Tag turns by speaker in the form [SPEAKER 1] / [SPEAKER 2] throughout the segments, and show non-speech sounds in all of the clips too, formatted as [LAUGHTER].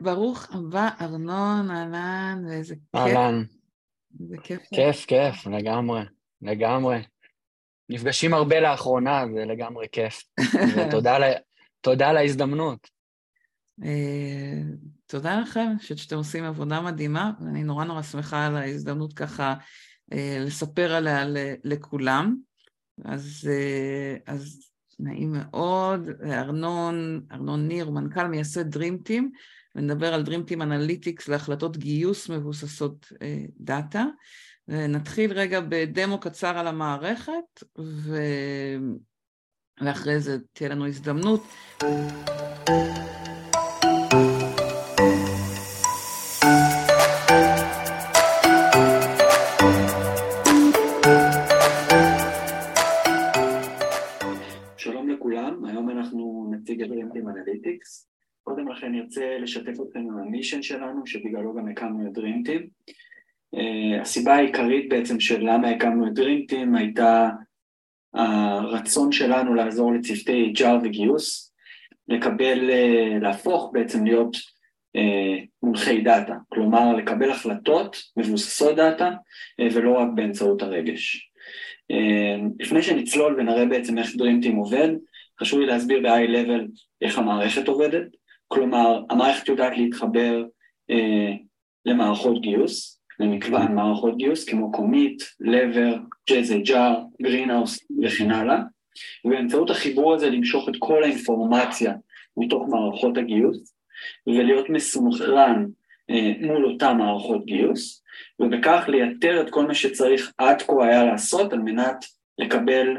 [SPEAKER 1] ברוך הבא, ארנון, אהלן, ואיזה כיף.
[SPEAKER 2] אהלן.
[SPEAKER 1] איזה כיף.
[SPEAKER 2] כיף, כיף, לגמרי, לגמרי. נפגשים הרבה לאחרונה, זה לגמרי כיף. [LAUGHS] ותודה על, ההזדמנות.
[SPEAKER 1] אה, תודה לכם, אני חושבת שאתם עושים עבודה מדהימה, ואני נורא נורא שמחה על ההזדמנות ככה אה, לספר עליה לכולם. אז, אה, אז נעים מאוד, ארנון, ארנון ניר, מנכ"ל מייסד DreamTeam, ונדבר על DreamTeam Analytics להחלטות גיוס מבוססות אה, דאטה. נתחיל רגע בדמו קצר על המערכת, ו... ואחרי זה תהיה לנו הזדמנות.
[SPEAKER 3] לכן נרצה לשתף אתכם במישן שלנו, שבגללו גם הקמנו את DreamTeam. Uh, הסיבה העיקרית בעצם של למה הקמנו את DreamTeam הייתה הרצון שלנו לעזור לצוותי HR וגיוס, לקבל, uh, להפוך בעצם להיות uh, מונחי דאטה, כלומר לקבל החלטות מבוססות דאטה ולא רק באמצעות הרגש. לפני שנצלול ונראה בעצם איך DreamTeam עובד, חשוב לי להסביר ב-high level איך המערכת עובדת. כלומר, המערכת יודעת להתחבר אה, למערכות גיוס, למגוון מערכות גיוס כמו Comeet, Lever, JazzHR, Greenhouse וכן הלאה, ובאמצעות החיבור הזה למשוך את כל האינפורמציה מתוך מערכות הגיוס ולהיות מסונכרן אה, מול אותן מערכות גיוס, ובכך לייתר את כל מה שצריך עד כה היה לעשות על מנת לקבל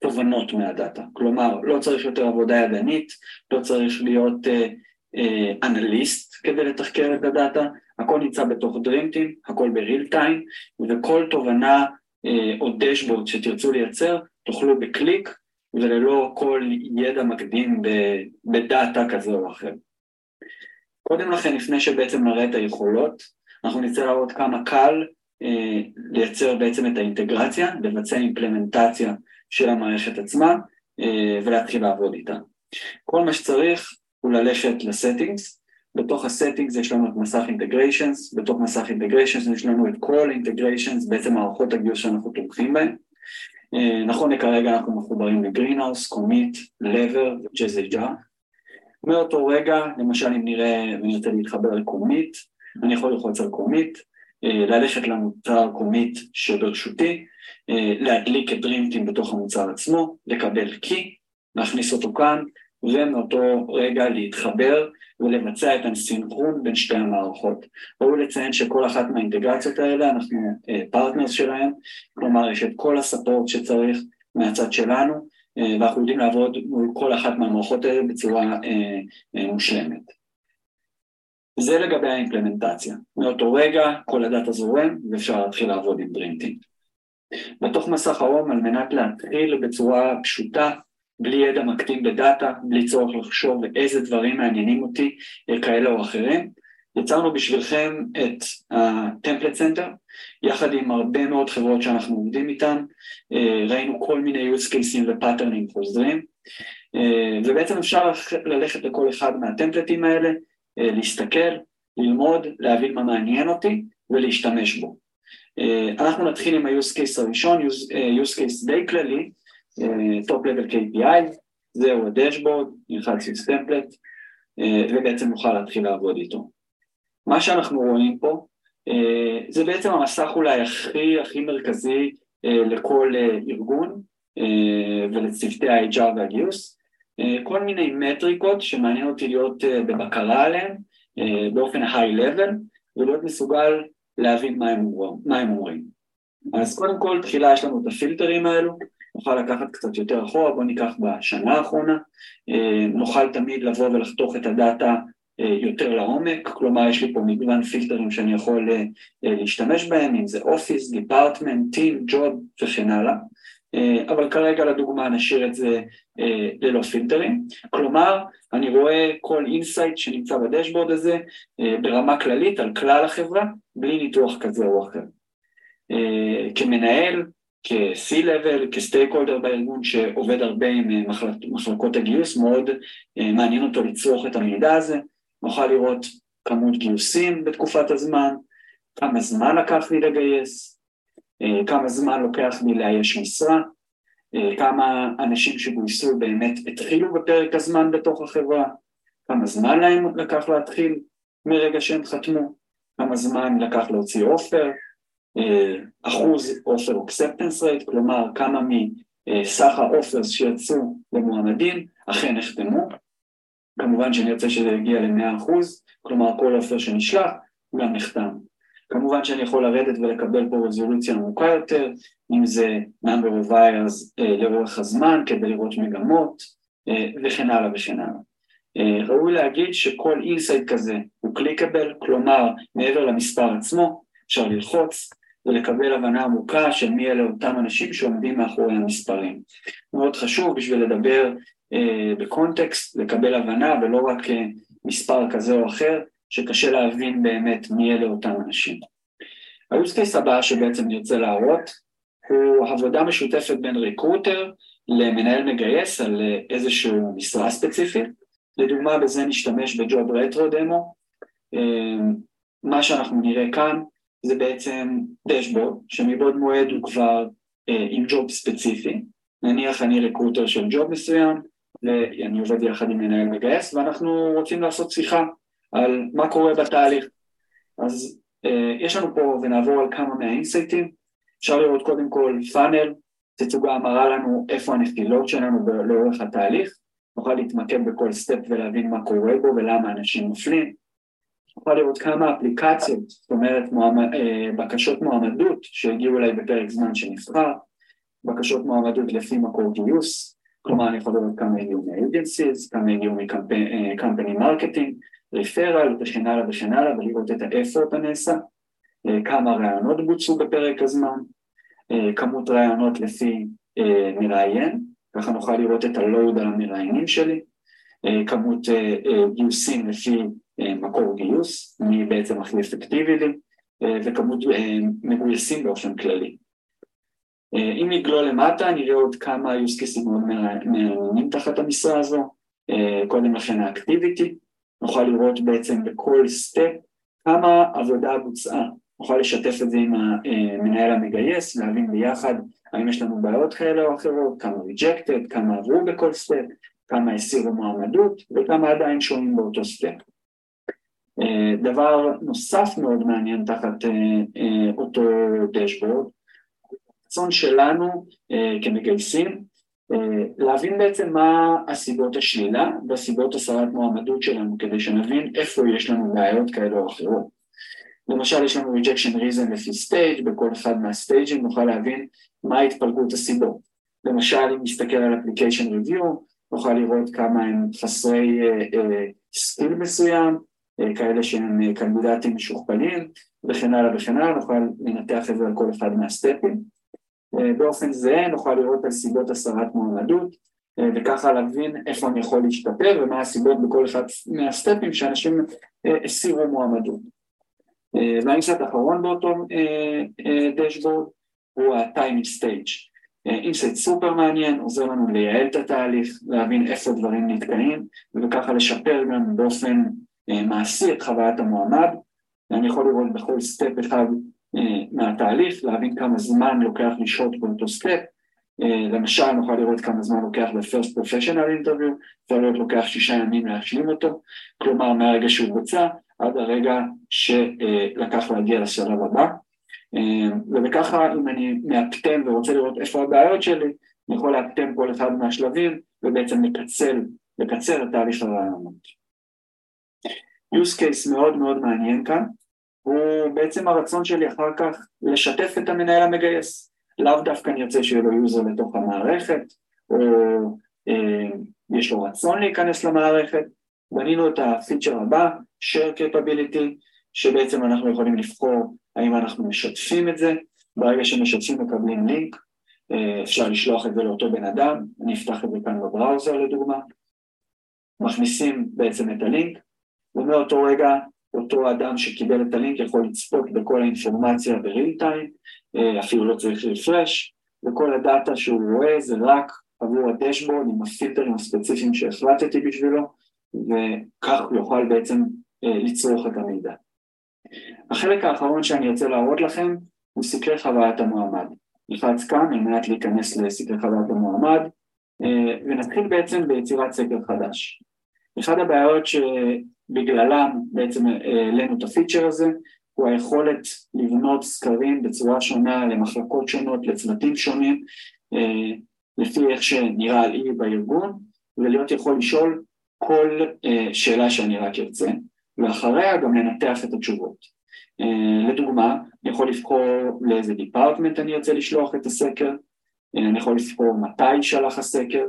[SPEAKER 3] תובנות מהדאטה. כלומר, לא צריך יותר עבודה ידנית, לא צריך להיות אה, אה, אנליסט כדי לתחקר את הדאטה, הכל נמצא בתוך DreamTeam, הכל בריל טיים, וכל תובנה אה, או דשבורד שתרצו לייצר, תוכלו בקליק וללא כל ידע מקדים בדאטה כזה או אחר. קודם לכן, לפני שבעצם נראה את היכולות, אנחנו נצא להראות כמה קל אה, לייצר בעצם את האינטגרציה, לבצע אימפלמנטציה של המערכת עצמה אה, ולהתחיל לעבוד איתה. כל מה שצריך הוא ללכת ל settings, בתוך ה settings יש לנו את מסך integrations, בתוך מסך integrations יש לנו את כל integrations, בעצם מערכות הגיוס שאנחנו תומכים בהן. אה, נכון לכרגע אנחנו מחוברים ל Greenhouse, Comeet, Lever ו JazzHR. מאותו רגע, למשל אם נראה ונרצה להתחבר ל Comeet, אני יכול ללחוץ על Comeet, אה, ללכת למוצר Comeet שברשותי, להדליק את DreamTeam בתוך המוצר עצמו, לקבל key, להכניס אותו כאן, ומאותו רגע להתחבר ולבצע את הסינכרון בין שתי המערכות. ראוי לציין שכל אחת מהאינטגרציות האלה אנחנו partners אה, שלהם, כלומר יש את כל ה support שצריך מהצד שלנו, ואנחנו יודעים לעבוד מול כל אחת מהמערכות האלה בצורה מושלמת. זה לגבי האימפלמנטציה. מאותו רגע כל הדאטה זורם ואפשר להתחיל לעבוד עם DreamTeam. בתוך מסך ה home על מנת להתחיל בצורה פשוטה, בלי ידע מקדים בדאטה, בלי צורך לחשוב איזה דברים מעניינים אותי, אה, כאלה או אחרים, יצרנו בשבילכם את ה-Template Center, יחד עם הרבה מאוד חברות שאנחנו עובדים איתן, אה, ראינו כל מיני use cases ופאטרנים חוזרים, אה, ובעצם אפשר ללכת לכל אחד מהטמפלטים האלה, להסתכל, ללמוד, להבין מה מעניין אותי ולהשתמש בו. אה, אנחנו נתחיל עם ה-use case הראשון, use, אה, use case די כללי, top level KPI, זהו הדשבורד, נלחץ template, ובעצם נוכל להתחיל לעבוד איתו. מה שאנחנו רואים פה, זה בעצם המסך אולי הכי הכי מרכזי לכל ארגון ולצוותי ה-HR והגיוס, אה, כל מיני מטריקות שמעניין אותי להיות אה, בבקרה עליהן אה, באופן high-level ולהיות מסוגל להבין מה הם, מה הם אומרים. אז קודם כל, תחילה יש לנו את הפילטרים האלו, נוכל לקחת קצת יותר אחורה, בואו ניקח בשנה האחרונה, נוכל תמיד לבוא ולחתוך את הדאטה יותר לעומק, כלומר יש לי פה מגוון פילטרים שאני יכול להשתמש בהם, אם זה office, department, team, job וכן הלאה. אה, אבל כרגע לדוגמה נשאיר את זה אה, ללא פילטרים, כלומר אני רואה כל insight שנמצא בדשבורד הזה אה, ברמה כללית על כלל החברה בלי ניתוח כזה או אחר. כמנהל, כ-C-Level, כ stakeholder בארגון שעובד הרבה עם מחלקות הגיוס, מאוד מעניין אותו לצרוך את המידע הזה, נוכל לראות כמות גיוסים בתקופת הזמן, כמה זמן לקח לי לגייס, כמה זמן לוקח לי לאייש משרה, אה, כמה אנשים שגויסו באמת התחילו בפרק הזמן בתוך החברה, כמה זמן להם לקח להתחיל מרגע שהם חתמו, כמה זמן לקח להוציא אופר, אה, אחוז אופר אקספטנס רייט, כלומר כמה מסך האופרס שיצאו למועמדים אכן נחתמו, כמובן שאני רוצה שזה יגיע ל-100%, כלומר כל offer שנשלח גם נחתם. כמובן שאני יכול לרדת ולקבל פה רזולוציה עמוקה יותר, אם זה number of hires אה, לאורך הזמן כדי לראות מגמות אה, וכן הלאה וכן הלאה. אה, ראוי להגיד שכל insight כזה הוא clickable, כלומר מעבר למספר עצמו אפשר ללחוץ ולקבל הבנה עמוקה של מי אלה אותם אנשים שעומדים מאחורי המספרים. מאוד חשוב בשביל לדבר בקונטקסט, לקבל הבנה ולא רק מספר כזה או אחר, שקשה להבין באמת מי אלה אותם אנשים. ה-use הבא שבעצם נרצה להראות הוא עבודה משותפת בין ריקרוטר למנהל מגייס על אה, איזשהו משרה ספציפית. לדוגמה בזה נשתמש בג'וב רטרו דמו. מה שאנחנו נראה כאן זה בעצם דשבורד שמבעוד מועד הוא כבר עם job ספציפי. נניח אני recruiter של job מסוים, ואני עובד יחד עם מנהל מגייס, ואנחנו רוצים לעשות שיחה על מה קורה בתהליך. אז אה, יש לנו פה, ונעבור על כמה מהאינסייטים, אפשר לראות קודם כל funnel, תצוגה מראה לנו איפה הנפילות שלנו לאורך התהליך, נוכל להתמקד בכל step ולהבין מה קורה בו ולמה אנשים נופלים. נוכל לראות כמה אפליקציות, זאת אומרת מועמד, אה, בקשות מועמדות שהגיעו אליי בפרק זמן שנבחר, בקשות מועמדות לפי מקור גיוס, כלומר אני יכול לראות כמה הגיעו מ-agencies, כמה הגיעו מ-company marketing, referral וכן הלאה וכן הלאה ולראות את האפורט הנעשה, אה, כמה רעיונות בוצעו בפרק הזמן, אה, כמות רעיונות לפי אה, מראיין, ככה נוכל לראות את הלואוד על המראיינים שלי, כמות גיוסים לפי מקור גיוס, מי בעצם הכי אפקטיבי לי, וכמות מגויסים באופן כללי. אם נגלול למטה נראה עוד כמה use cases מאוד מעניינים תחת המשרה הזו, קודם לכן ה activity, נוכל לראות בעצם בכל step כמה עבודה בוצעה, נוכל לשתף את זה עם המנהל המגייס, להבין ביחד האם יש לנו בעיות כאלה או אחרות, כמה rejected, כמה עברו בכל step, כמה הסירו מועמדות וכמה עדיין שומעים באותו סטפ. אה, דבר נוסף מאוד מעניין תחת אותו דשבורד הרצון שלנו אה, כמגייסים אה, להבין בעצם מה הסיבות השלילה והסיבות הסרת מועמדות שלנו כדי שנבין איפה יש לנו בעיות כאלה או אחרות. למשל יש לנו rejection reason לפי stage, בכל אחד מהסטייג'ים נוכל להבין מה התפלגות הסיבות. למשל אם נסתכל על application review נוכל לראות כמה הם חסרי skill אה, אה, מסוים, כאלה שהם קנדידטים משוכפלים וכן הלאה וכן הלאה, נוכל לנתח את זה על כל אחד מהסטפים. אה, באופן זהה נוכל לראות על סיבות הסרת מועמדות אה, וככה להבין איפה אני יכול להשתפר ומה הסיבות בכל אחד מהסטפים שאנשים אה, הסירו מועמדות. וה insight האחרון באותו דשבורד הוא ה-time in stage. insight סופר מעניין, עוזר לנו לייעל את התהליך, להבין איפה דברים נתקעים וככה לשפר גם באופן מעשי את חוויית המועמד. אני יכול לראות בכל step אחד מהתהליך, להבין כמה זמן לוקח לשהות באותו step, אה, למשל נוכל לראות כמה זמן לוקח ל-first professional interview, יכול להיות לוקח שישה ימים להשלים אותו, כלומר מהרגע שהוא בוצע עד הרגע שלקח להגיע לשלב הבא, אה, וככה אם אני מאפטם ורוצה לראות איפה הבעיות שלי, אני יכול לאפטם כל אחד מהשלבים ובעצם לקצר, לקצר את תהליך הרעיונות. use case מאוד מאוד מעניין כאן, הוא בעצם הרצון שלי אחר כך לשתף את המנהל המגייס. לאו דווקא אני ארצה שיהיה לו יוזר לתוך המערכת, או אה, יש לו רצון להיכנס למערכת. בנינו את הפיצ'ר הבא, share capability, שבעצם אנחנו יכולים לבחור האם אנחנו משתפים את זה, ברגע שמשתפים מקבלים לינק, אה, אפשר לשלוח את זה לאותו בן אדם, אני אפתח את זה כאן בבראוזר לדוגמה, מכניסים בעצם את הלינק, ומאותו רגע אותו אדם שקיבל את הלינק יכול לצפות בכל האינפורמציה בריל טיים, אה, אפילו לא צריך רפרש, וכל הדאטה שהוא רואה זה רק עבור הדשבורד עם הפילטרים הספציפיים שהחלטתי בשבילו,
[SPEAKER 4] וכך הוא יוכל בעצם לצרוך את המידע. החלק האחרון שאני רוצה להראות לכם הוא סקרי חוויית המועמד. נלחץ כאן על מנת להיכנס לסקרי חוויית המועמד ונתחיל בעצם ביצירת סקר חדש. אחת הבעיות שבגללם בעצם העלינו את הפיצ'ר הזה הוא היכולת לבנות סקרים בצורה שונה למחלקות שונות, לצוותים שונים, אה, לפי איך שנראה לי בארגון, ולהיות יכול לשאול כל אה, שאלה שאני רק ארצה, ואחריה גם לנתח את התשובות. אה, לדוגמה, אני יכול לבחור לאיזה דיפרטמנט אני ארצה לשלוח את הסקר, אני יכול לבחור מתי שלח הסקר,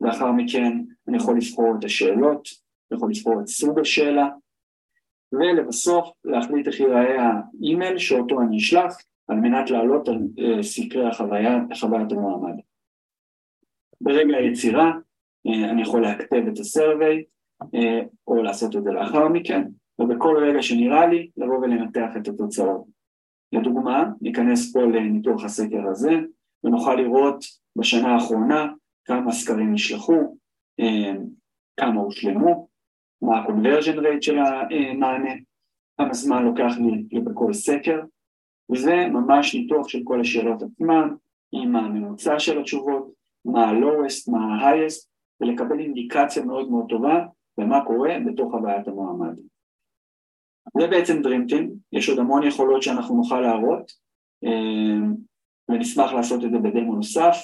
[SPEAKER 4] לאחר מכן אני יכול לבחור את השאלות, אני יכול לבחור את סוג השאלה, ולבסוף להחליט איך ייראה האימייל שאותו אני אשלח על מנת לעלות על אה, סקרי החוויה, חוויית המועמד. ברגע היצירה אה, אני יכול להכתב את הסרוויי אה, או לעשות את זה לאחר מכן, ובכל רגע שנראה לי לבוא ולנתח את התוצאות. לדוגמה, ניכנס פה לניתוח הסקר הזה ונוכל לראות בשנה האחרונה כמה סקרים נשלחו, כמה הושלמו, מה ה-conversion rate של המענה, כמה זמן לוקח לי בכל סקר, וזה ממש ניתוח של כל השאלות עצמן, עם הממוצע של התשובות, מה ה-lowest, מה ה-highest, ולקבל אינדיקציה מאוד מאוד טובה במה קורה בתוך הבעיית המועמד. זה בעצם DreamTeam, יש עוד המון יכולות שאנחנו נוכל להראות, אה, ונשמח לעשות את זה בדמו נוסף,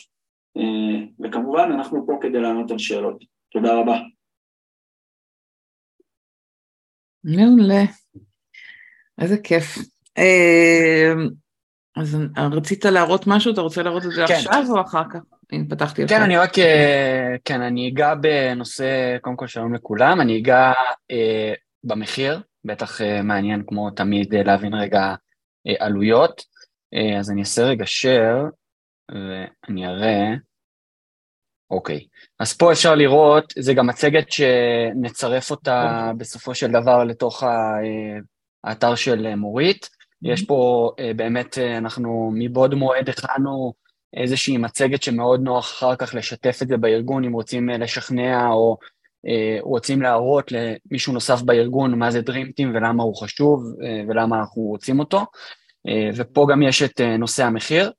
[SPEAKER 4] אה, וכמובן אנחנו פה כדי לענות על שאלות. תודה רבה.
[SPEAKER 1] מעולה. איזה כיף. אה, אז רצית להראות משהו? אתה רוצה להראות את זה כן. עכשיו או אחר כך? הנה, פתחתי
[SPEAKER 3] לך. כן, אני רק, אה, כן, אני אגע בנושא, קודם כל שלום לכולם, אני אגע אה, במחיר, בטח אה, מעניין כמו תמיד אה, להבין רגע אה, עלויות. אז אני אעשה רגע share, ואני אראה. אוקיי, אז פה אפשר לראות, זה גם מצגת שנצרף אותה בסופו של דבר לתוך אה, האתר של מורית. יש פה אה, באמת, אה, אנחנו מבעוד מועד הכנו איזושהי מצגת שמאוד נוח אחר כך לשתף את זה בארגון, אם רוצים לשכנע או רוצים להראות למישהו נוסף בארגון מה זה Dream Team ולמה הוא חשוב ולמה אנחנו רוצים אותו. ופה גם יש את נושא המחיר.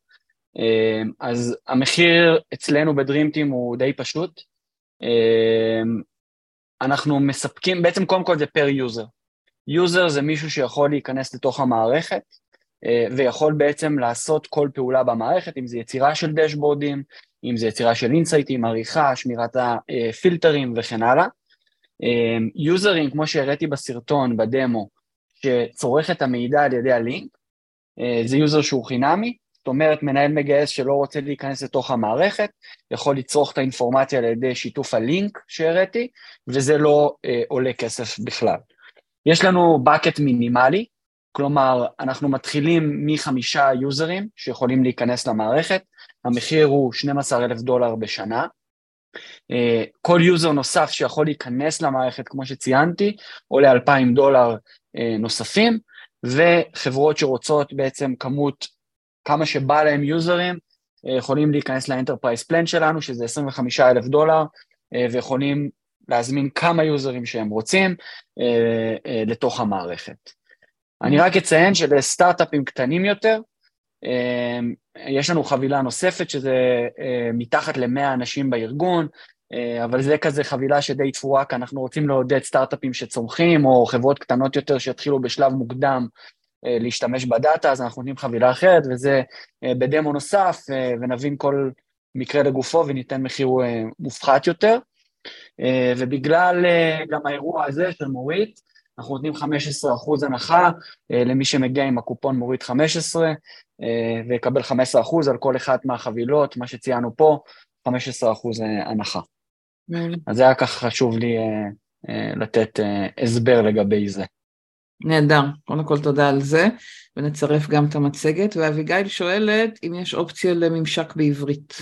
[SPEAKER 3] אמ, אז המחיר אצלנו ב DreamTeam הוא די פשוט. אמ, אנחנו מספקים, בעצם קודם כל זה per user. user זה מישהו שיכול להיכנס לתוך המערכת אה, ויכול בעצם לעשות כל פעולה במערכת, אם זה יצירה של דשבורדים, אם זה יצירה של אינסייטים, עריכה, שמירת הפילטרים וכן הלאה. אמ, יוזרים, כמו שהראיתי בסרטון, בדמו, שצורך את המידע על ידי הלינק, אה, זה user שהוא חינמי, זאת אומרת, מנהל מגייס שלא רוצה להיכנס לתוך המערכת, יכול לצרוך את האינפורמציה על ידי שיתוף הלינק שהראיתי, וזה לא אה, עולה כסף בכלל. יש לנו bucket מינימלי, כלומר, אנחנו מתחילים מחמישה יוזרים שיכולים להיכנס למערכת, המחיר הוא 12,000 דולר בשנה. אה, כל user נוסף שיכול להיכנס למערכת, כמו שציינתי, עולה 2,000 דולר אה, נוספים, וחברות שרוצות בעצם כמות כמה שבא להם יוזרים, אה, יכולים להיכנס ל enterprise plan שלנו, שזה 25 אלף דולר, אה, ויכולים להזמין כמה יוזרים שהם רוצים אה, לתוך המערכת. אני רק אציין שלסטארט-אפים קטנים יותר, יש לנו חבילה נוספת שזה מתחת ל-100 אנשים בארגון, אבל זה כזה חבילה שדי תפורה, כי אנחנו רוצים לעודד סטארט-אפים שצומחים, או חברות קטנות יותר שיתחילו בשלב מוקדם להשתמש בדאטה, אז אנחנו נותנים חבילה אחרת, וזה אה, בדמו נוסף, אה, ונבין כל מקרה לגופו וניתן מחיר מופחת יותר. ובגלל גם האירוע הזה של מורית, אנחנו נותנים 15% הנחה למי שמגיע עם הקופון מורית 15, ויקבל 15% על כל אחת מהחבילות, מה שציינו פה, 15% הנחה. אז זה היה ככה חשוב לי לתת הסבר לגבי זה.
[SPEAKER 1] נהדר, קודם כל תודה על זה, ונצרף גם את המצגת. ואביגיל שואלת אם יש אופציה לממשק בעברית.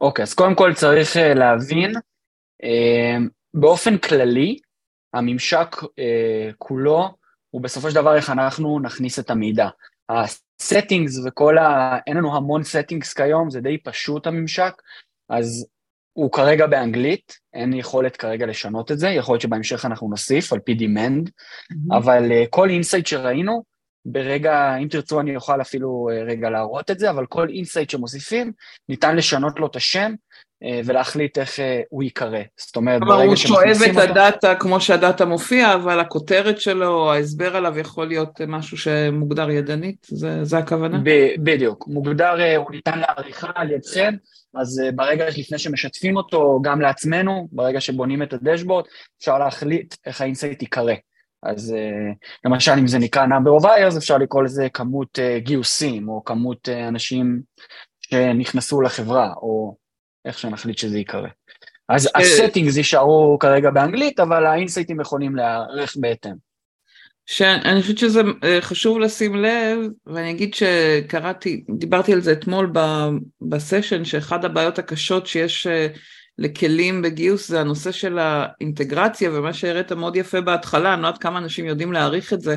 [SPEAKER 3] אוקיי, okay, אז קודם כל צריך uh, להבין, uh, באופן כללי, הממשק אה, כולו הוא בסופו של דבר איך אנחנו נכניס את המידע. ה settings וכל ה... אין לנו המון settings כיום, זה די פשוט הממשק, אז הוא כרגע באנגלית, אין יכולת כרגע לשנות את זה, יכול להיות שבהמשך אנחנו נוסיף על פי demand, ממ-הממ. אבל אה, כל insight שראינו, ברגע, אם תרצו אני אוכל אפילו אה, רגע להראות את זה, אבל כל insight שמוסיפים, ניתן לשנות לו את השם אה, ולהחליט איך אה, הוא ייקרא.
[SPEAKER 1] זאת אומרת, ברגע שמכניסים אותו... הוא שואב את הדאטה כמו שהדאטה מופיע, אבל הכותרת שלו, ההסבר עליו יכול להיות משהו שמוגדר ידנית, זה, זה הכוונה?
[SPEAKER 3] ב- בדיוק, מוגדר, אה, הוא ניתן לעריכה על ידכם, אז אה, ברגע לפני שמשתפים אותו גם לעצמנו, ברגע שבונים את הדשבורד, אפשר להחליט איך ה insight ייקרא. אז אה, למשל אם זה נקרא number of hires אפשר לקרוא לזה כמות אה, גיוסים או כמות אנשים שנכנסו לחברה או איך שנחליט שזה ייקרא. אז הסטינגס יישארו כרגע באנגלית אבל האינסייטים יכולים להיערך בהתאם.
[SPEAKER 1] שאני חושבת שזה חשוב לשים לב, ואני אגיד שקראתי, דיברתי על זה אתמול בסשן, שאחד הבעיות הקשות שיש לכלים בגיוס זה הנושא של האינטגרציה, ומה שהראית מאוד יפה בהתחלה, אני לא יודעת כמה אנשים יודעים להעריך את זה,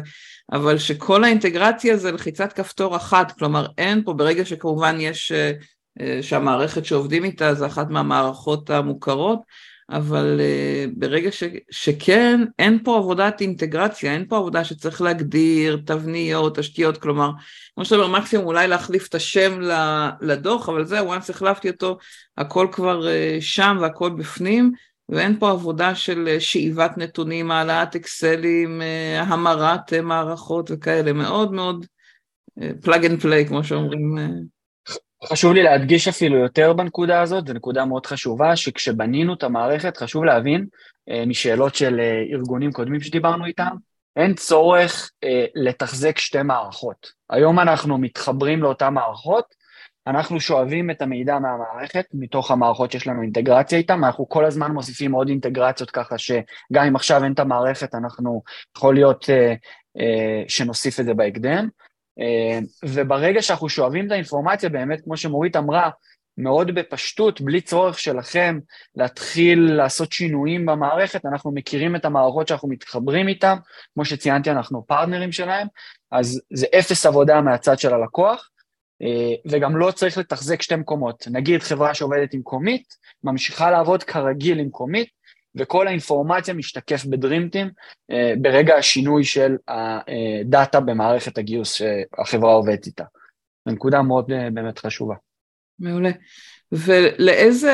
[SPEAKER 1] אבל שכל האינטגרציה זה לחיצת כפתור אחת, כלומר אין פה, ברגע שכמובן יש, אה, אה, שהמערכת שעובדים איתה זה אחת מהמערכות המוכרות, אבל uh, ברגע ש, שכן, אין פה עבודת אינטגרציה, אין פה עבודה שצריך להגדיר תבניות, תשתיות, כלומר, כמו שאתה אומר, מקסימום אולי להחליף את השם לדוח, אבל זהו, once החלפתי אותו, הכל כבר uh, שם והכל בפנים, ואין פה עבודה של uh, שאיבת נתונים, העלאת אקסלים, uh, המרת uh, מערכות וכאלה, מאוד מאוד plug and play, כמו שאומרים.
[SPEAKER 3] חשוב לי להדגיש אפילו יותר בנקודה הזאת, זו נקודה מאוד חשובה, שכשבנינו את המערכת חשוב להבין אה, משאלות של אה, ארגונים קודמים שדיברנו איתם, אין צורך אה, לתחזק שתי מערכות. היום אנחנו מתחברים לאותן מערכות, אנחנו שואבים את המידע מהמערכת, מתוך המערכות שיש לנו אינטגרציה איתן, אנחנו כל הזמן מוסיפים עוד אינטגרציות ככה שגם אם עכשיו אין את המערכת, אנחנו יכול להיות אה, אה, שנוסיף את זה בהקדם. אה, וברגע שאנחנו שואבים את האינפורמציה, באמת, כמו שמורית אמרה, מאוד בפשטות, בלי צורך שלכם להתחיל לעשות שינויים במערכת, אנחנו מכירים את המערכות שאנחנו מתחברים איתן, כמו שציינתי, אנחנו פרטנרים שלהם, אז זה אפס עבודה מהצד של הלקוח, אה, וגם לא צריך לתחזק שתי מקומות. נגיד חברה שעובדת עם קומית, ממשיכה לעבוד כרגיל עם קומית, וכל האינפורמציה משתקף בדרימטים אה, ברגע השינוי של הדאטה במערכת הגיוס שהחברה עובדת איתה. זו נקודה מאוד אה, באמת חשובה.
[SPEAKER 1] מעולה. ולאיזה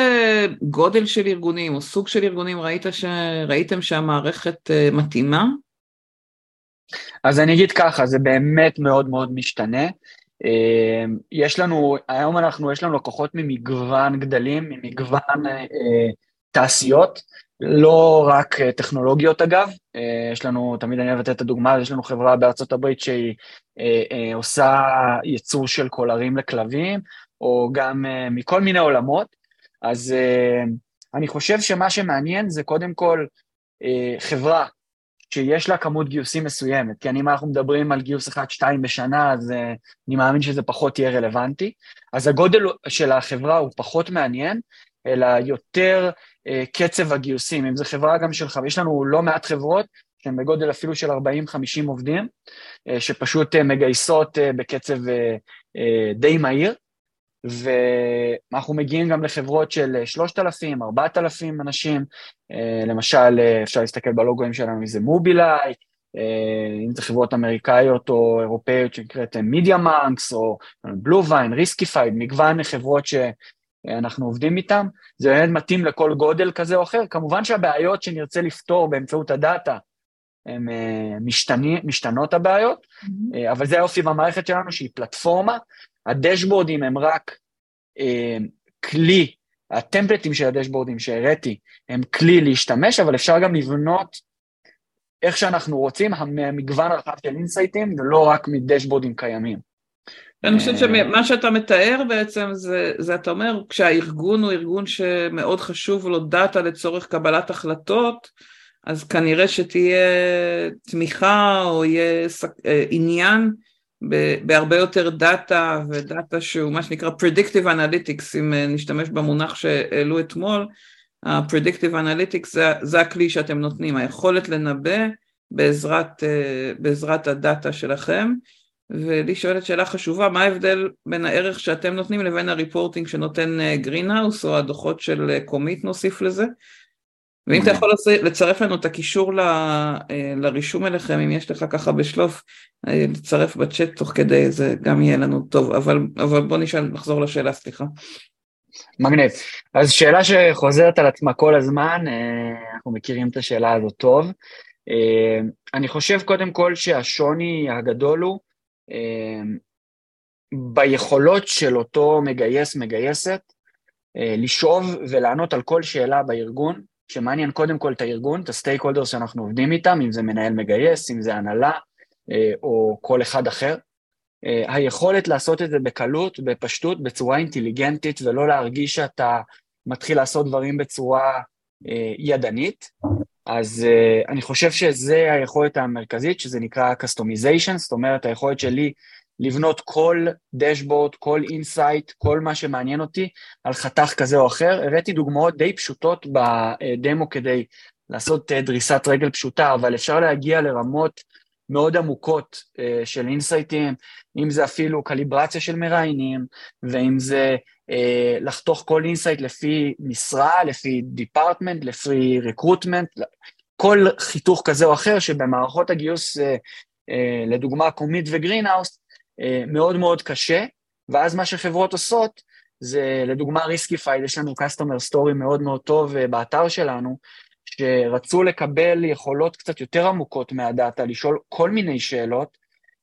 [SPEAKER 1] גודל של ארגונים או סוג של ארגונים ראית ש... ראיתם שהמערכת אה, מתאימה?
[SPEAKER 3] אז אני אגיד ככה, זה באמת מאוד מאוד משתנה. יש לנו, היום אנחנו, יש לנו לקוחות ממגוון גדלים, ממגוון תעשיות. לא רק אה, טכנולוגיות אגב, אה, יש לנו, תמיד אני אוהב לתת את הדוגמה, יש לנו חברה בארצות הברית שהיא אה, עושה ייצור של קולרים לכלבים, או גם מכל מיני עולמות, אז אני חושב שמה שמעניין זה קודם כל חברה שיש לה כמות גיוסים מסוימת, כי אם אנחנו מדברים על גיוס אחד-שתיים בשנה, אז אני מאמין שזה פחות יהיה רלוונטי, אז הגודל של החברה הוא פחות מעניין, אלא יותר אה, קצב הגיוסים, אם זו חברה גם שלך, ויש לנו לא מעט חברות שהן בגודל אפילו של 40-50 עובדים, אה, שפשוט אה, מגייסות בקצב די מהיר, ואנחנו מגיעים גם לחברות של 3,000, 4,000 אנשים, למשל אפשר להסתכל בלוגוים שלנו, אם זה מובילאיי, אם זה חברות אמריקאיות או אירופאיות שנקראת מידיה מנקס או BlueVine, Riskified, מגוון חברות ש... אנחנו עובדים איתם, זה באמת מתאים לכל גודל כזה או אחר. כמובן שהבעיות שנרצה לפתור באמצעות הדאטה, הן אה, משתני, משתנות הבעיות, ממ-הממ. אבל זה היופי במערכת שלנו שהיא פלטפורמה, הדשבורדים הם רק אה, כלי, הטמפלטים של הדשבורדים שהראיתי הם כלי להשתמש, אבל אפשר גם לבנות איך שאנחנו רוצים, המגוון הרחב של אינסייטים, ולא רק מדשבורדים קיימים.
[SPEAKER 1] אני חושבת שמה שאתה מתאר בעצם זה, זה אתה אומר, כשהארגון הוא ארגון שמאוד חשוב לו דאטה לצורך קבלת החלטות, אז כנראה שתהיה תמיכה או יהיה אה, עניין בהרבה יותר דאטה ודאטה שהוא מה שנקרא Predictive Analytics, אם אה, נשתמש במונח שהעלו אתמול, ה-Predictive Analytics זה, זה הכלי שאתם נותנים, היכולת לנבא בעזרת, אה, בעזרת הדאטה שלכם. ולי שואלת שאלה חשובה, מה ההבדל בין הערך שאתם נותנים לבין ה reporting שנותן Greenhouse, או הדוחות של Comeet נוסיף לזה? ואם אתה יכול לצרף לנו את הקישור ל, לרישום אליכם, אם יש לך ככה בשלוף, לצרף בצ'אט תוך כדי, זה גם יהיה לנו טוב, אבל, אבל בוא נשאל, נחזור לשאלה, סליחה.
[SPEAKER 3] מגניב. אז שאלה שחוזרת על עצמה כל הזמן, אה, אנחנו מכירים את השאלה הזאת טוב. אה, אני חושב קודם כל שהשוני הגדול הוא אה, ביכולות של אותו מגייס, מגייסת, לשאוב ולענות על כל שאלה בארגון, שמעניין קודם כל את הארגון, את הסטייק הולדר שאנחנו עובדים איתם, אם זה מנהל מגייס, אם זה הנהלה או כל אחד אחר. אה, היכולת לעשות את זה בקלות, בפשטות, בצורה אינטליגנטית, ולא להרגיש שאתה מתחיל לעשות דברים בצורה אה, ידנית. אז אה, אני חושב שזה היכולת המרכזית, שזה נקרא customization, זאת אומרת היכולת שלי לבנות כל דשבורד, כל insight, כל מה שמעניין אותי על חתך כזה או אחר. הראיתי דוגמאות די פשוטות בדמו כדי לעשות דריסת רגל פשוטה, אבל אפשר להגיע לרמות מאוד עמוקות אה, של אינסייטים, אם זה אפילו קליברציה של מראיינים, ואם זה אה, לחתוך כל insight לפי משרה, לפי department, לפי recruitment, כל חיתוך כזה או אחר שבמערכות הגיוס, אה, אה, לדוגמה Comeet ו Greenhouse, מאוד מאוד קשה, ואז מה שחברות עושות, זה לדוגמה Riskified, יש לנו customer story מאוד מאוד טוב באתר שלנו, שרצו לקבל יכולות קצת יותר עמוקות מהדאטה, לשאול כל מיני שאלות,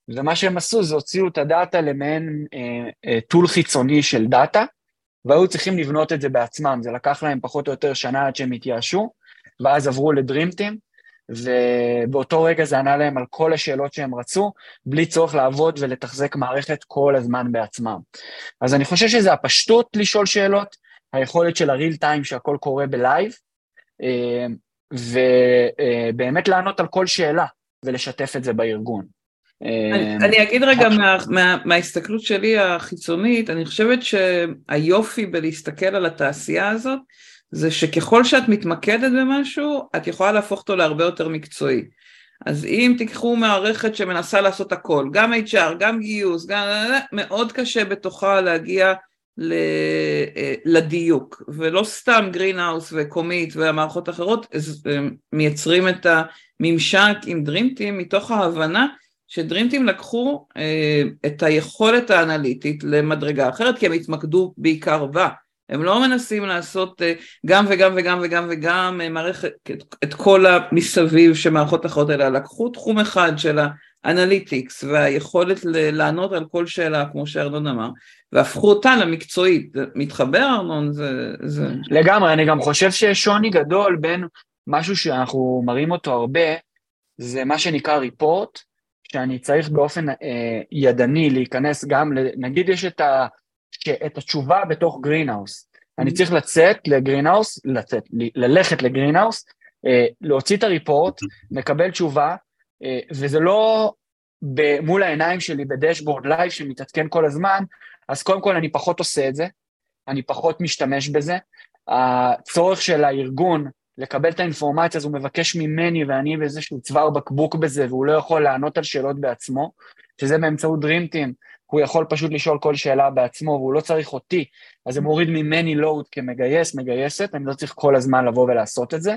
[SPEAKER 3] ומה שהם עשו זה הוציאו את הדאטה למעין אה, אה, tool חיצוני של דאטה, והיו צריכים לבנות את זה בעצמם, זה לקח להם פחות או יותר שנה עד שהם התייאשו, ואז עברו ל DreamTeam, ובאותו רגע זה ענה להם על כל השאלות שהם רצו, בלי צורך לעבוד ולתחזק מערכת כל הזמן בעצמם. אז אני חושב שזה הפשטות לשאול שאלות, היכולת של ה real time שהכל קורה ב live, ובאמת לענות על כל שאלה ולשתף את זה בארגון.
[SPEAKER 1] אני, אני אגיד רגע מה, מה, מההסתכלות שלי החיצונית, אני חושבת שהיופי בלהסתכל על התעשייה הזאת זה שככל שאת מתמקדת במשהו, את יכולה להפוך אותו להרבה יותר מקצועי. אז אם תיקחו מערכת שמנסה לעשות הכל, גם HR, גם גיוס, גם... מאוד קשה בתוכה להגיע אה, לדיוק, ולא סתם גרינהאוס וקומיט והמערכות האחרות מייצרים את הממשק עם דרימטים מתוך ההבנה שדרימטים לקחו אה, את היכולת האנליטית למדרגה אחרת כי הם התמקדו בעיקר בה, הם לא מנסים לעשות אה, גם וגם וגם וגם וגם מערכת, את כל המסביב שמערכות אחרות האלה, לקחו תחום אחד של האנליטיקס והיכולת לענות על כל שאלה כמו שארנון אמר והפכו אותה למקצועית. מתחבר ארנון? זה, זה...
[SPEAKER 3] לגמרי, אני גם חושב שיש שוני גדול בין משהו שאנחנו מראים אותו הרבה, זה מה שנקרא report, שאני צריך באופן אה, ידני להיכנס גם, נגיד יש את, ה, את התשובה בתוך Greenhouse, אני. צריך לצאת ל Greenhouse, לצאת, ללכת ל Greenhouse, אה, להוציא את ה report, לקבל תשובה, וזה לא מול העיניים שלי בדשבורד live שמתעדכן כל הזמן, אז קודם כל אני פחות עושה את זה, אני פחות משתמש בזה. הצורך של הארגון לקבל את האינפורמציה, אז הוא מבקש ממני ואני באיזשהו צוואר בקבוק בזה, והוא לא יכול לענות על שאלות בעצמו, שזה באמצעות דרימטים, הוא יכול פשוט לשאול כל שאלה בעצמו והוא לא צריך אותי, אז זה מוריד ממני לואוד כמגייס, מגייסת, אני לא צריך כל הזמן לבוא ולעשות את זה